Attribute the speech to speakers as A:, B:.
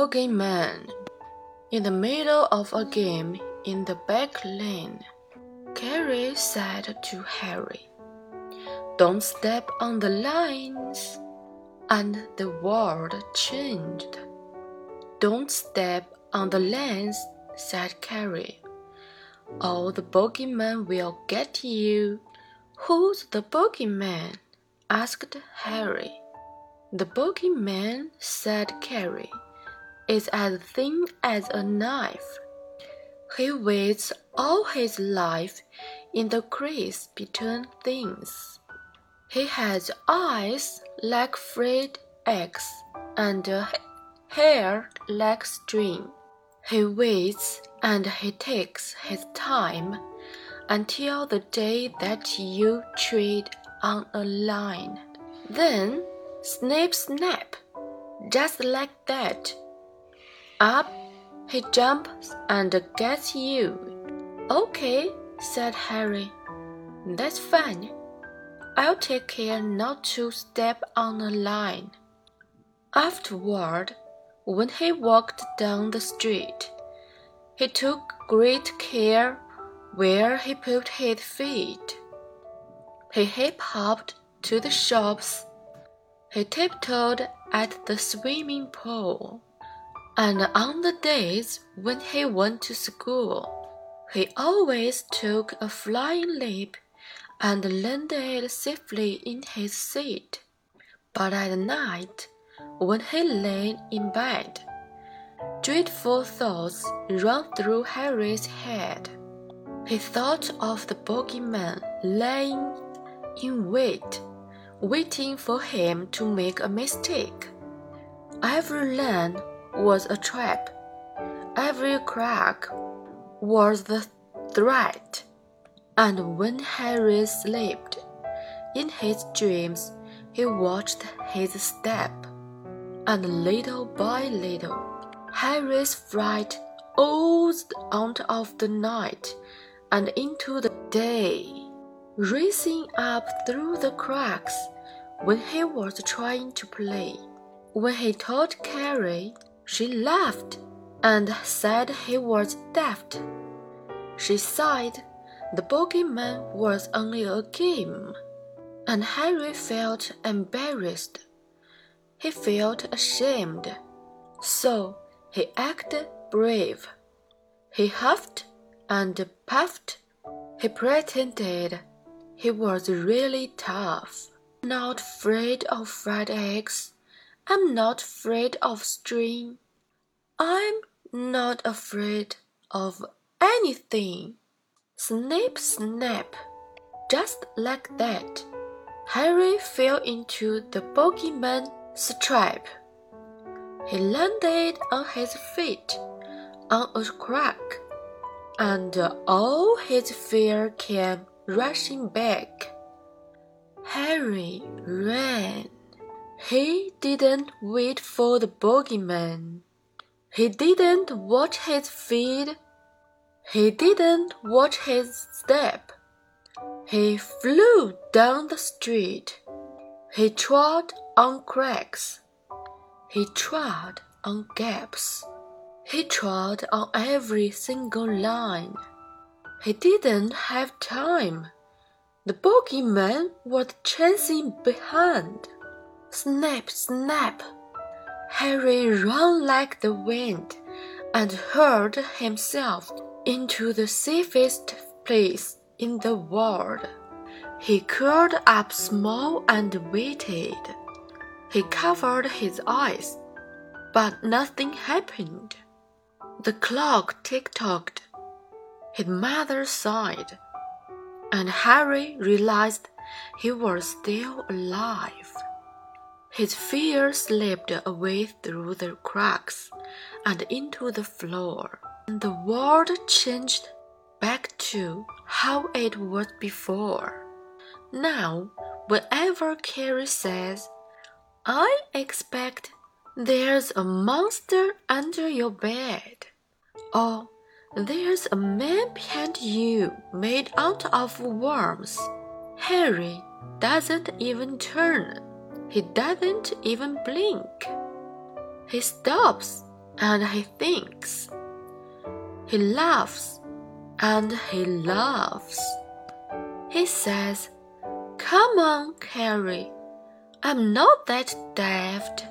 A: Bogeyman. In the middle of a game in the back lane, Carrie said to Harry, Don't step on the lines. And the world changed. Don't step on the lines, said Carrie. Oh, the bogeyman will get you. Who's the bogeyman? asked Harry. The bogeyman, said Carrie is as thin as a knife. He waits all his life in the crease between things. He has eyes like frayed eggs and hair like string. He waits and he takes his time until the day that you tread on a line. Then, snip, snap, just like that, up, he jumps and gets you. Okay, said Harry. That's fine. I'll take care not to step on a line. Afterward, when he walked down the street, he took great care where he put his feet. He hip hopped to the shops. He tiptoed at the swimming pool. And on the days when he went to school, he always took a flying leap and landed safely in his seat. But at night, when he lay in bed, dreadful thoughts ran through Harry's head. He thought of the bogeyman lying in wait, waiting for him to make a mistake. Every land was a trap. Every crack was the threat. And when Harry slept, in his dreams he watched his step. And little by little, Harry's fright oozed out of the night and into the day, racing up through the cracks when he was trying to play. When he told Carrie she laughed and said he was daft. She sighed. The bogeyman was only a game, and Harry felt embarrassed. He felt ashamed, so he acted brave. He huffed and puffed. He pretended he was really tough, not afraid of fried eggs I'm not afraid of string. I'm not afraid of anything. Snip, snap. Just like that, Harry fell into the bogeyman's trap. He landed on his feet on a crack, and all his fear came rushing back. Harry ran. He didn't wait for the bogeyman. He didn't watch his feet. He didn't watch his step. He flew down the street. He trod on cracks. He trod on gaps. He trod on every single line. He didn't have time. The bogeyman was chasing behind. Snap, snap! Harry ran like the wind and hurled himself into the safest place in the world. He curled up small and waited. He covered his eyes, but nothing happened. The clock tick-tocked. His mother sighed, and Harry realized he was still alive. His fear slipped away through the cracks and into the floor, and the world changed back to how it was before. Now, whenever Carrie says, I expect there's a monster under your bed, or there's a man behind you made out of worms, Harry doesn't even turn he doesn't even blink. He stops and he thinks. He laughs and he laughs. He says, Come on, Carrie. I'm not that daft.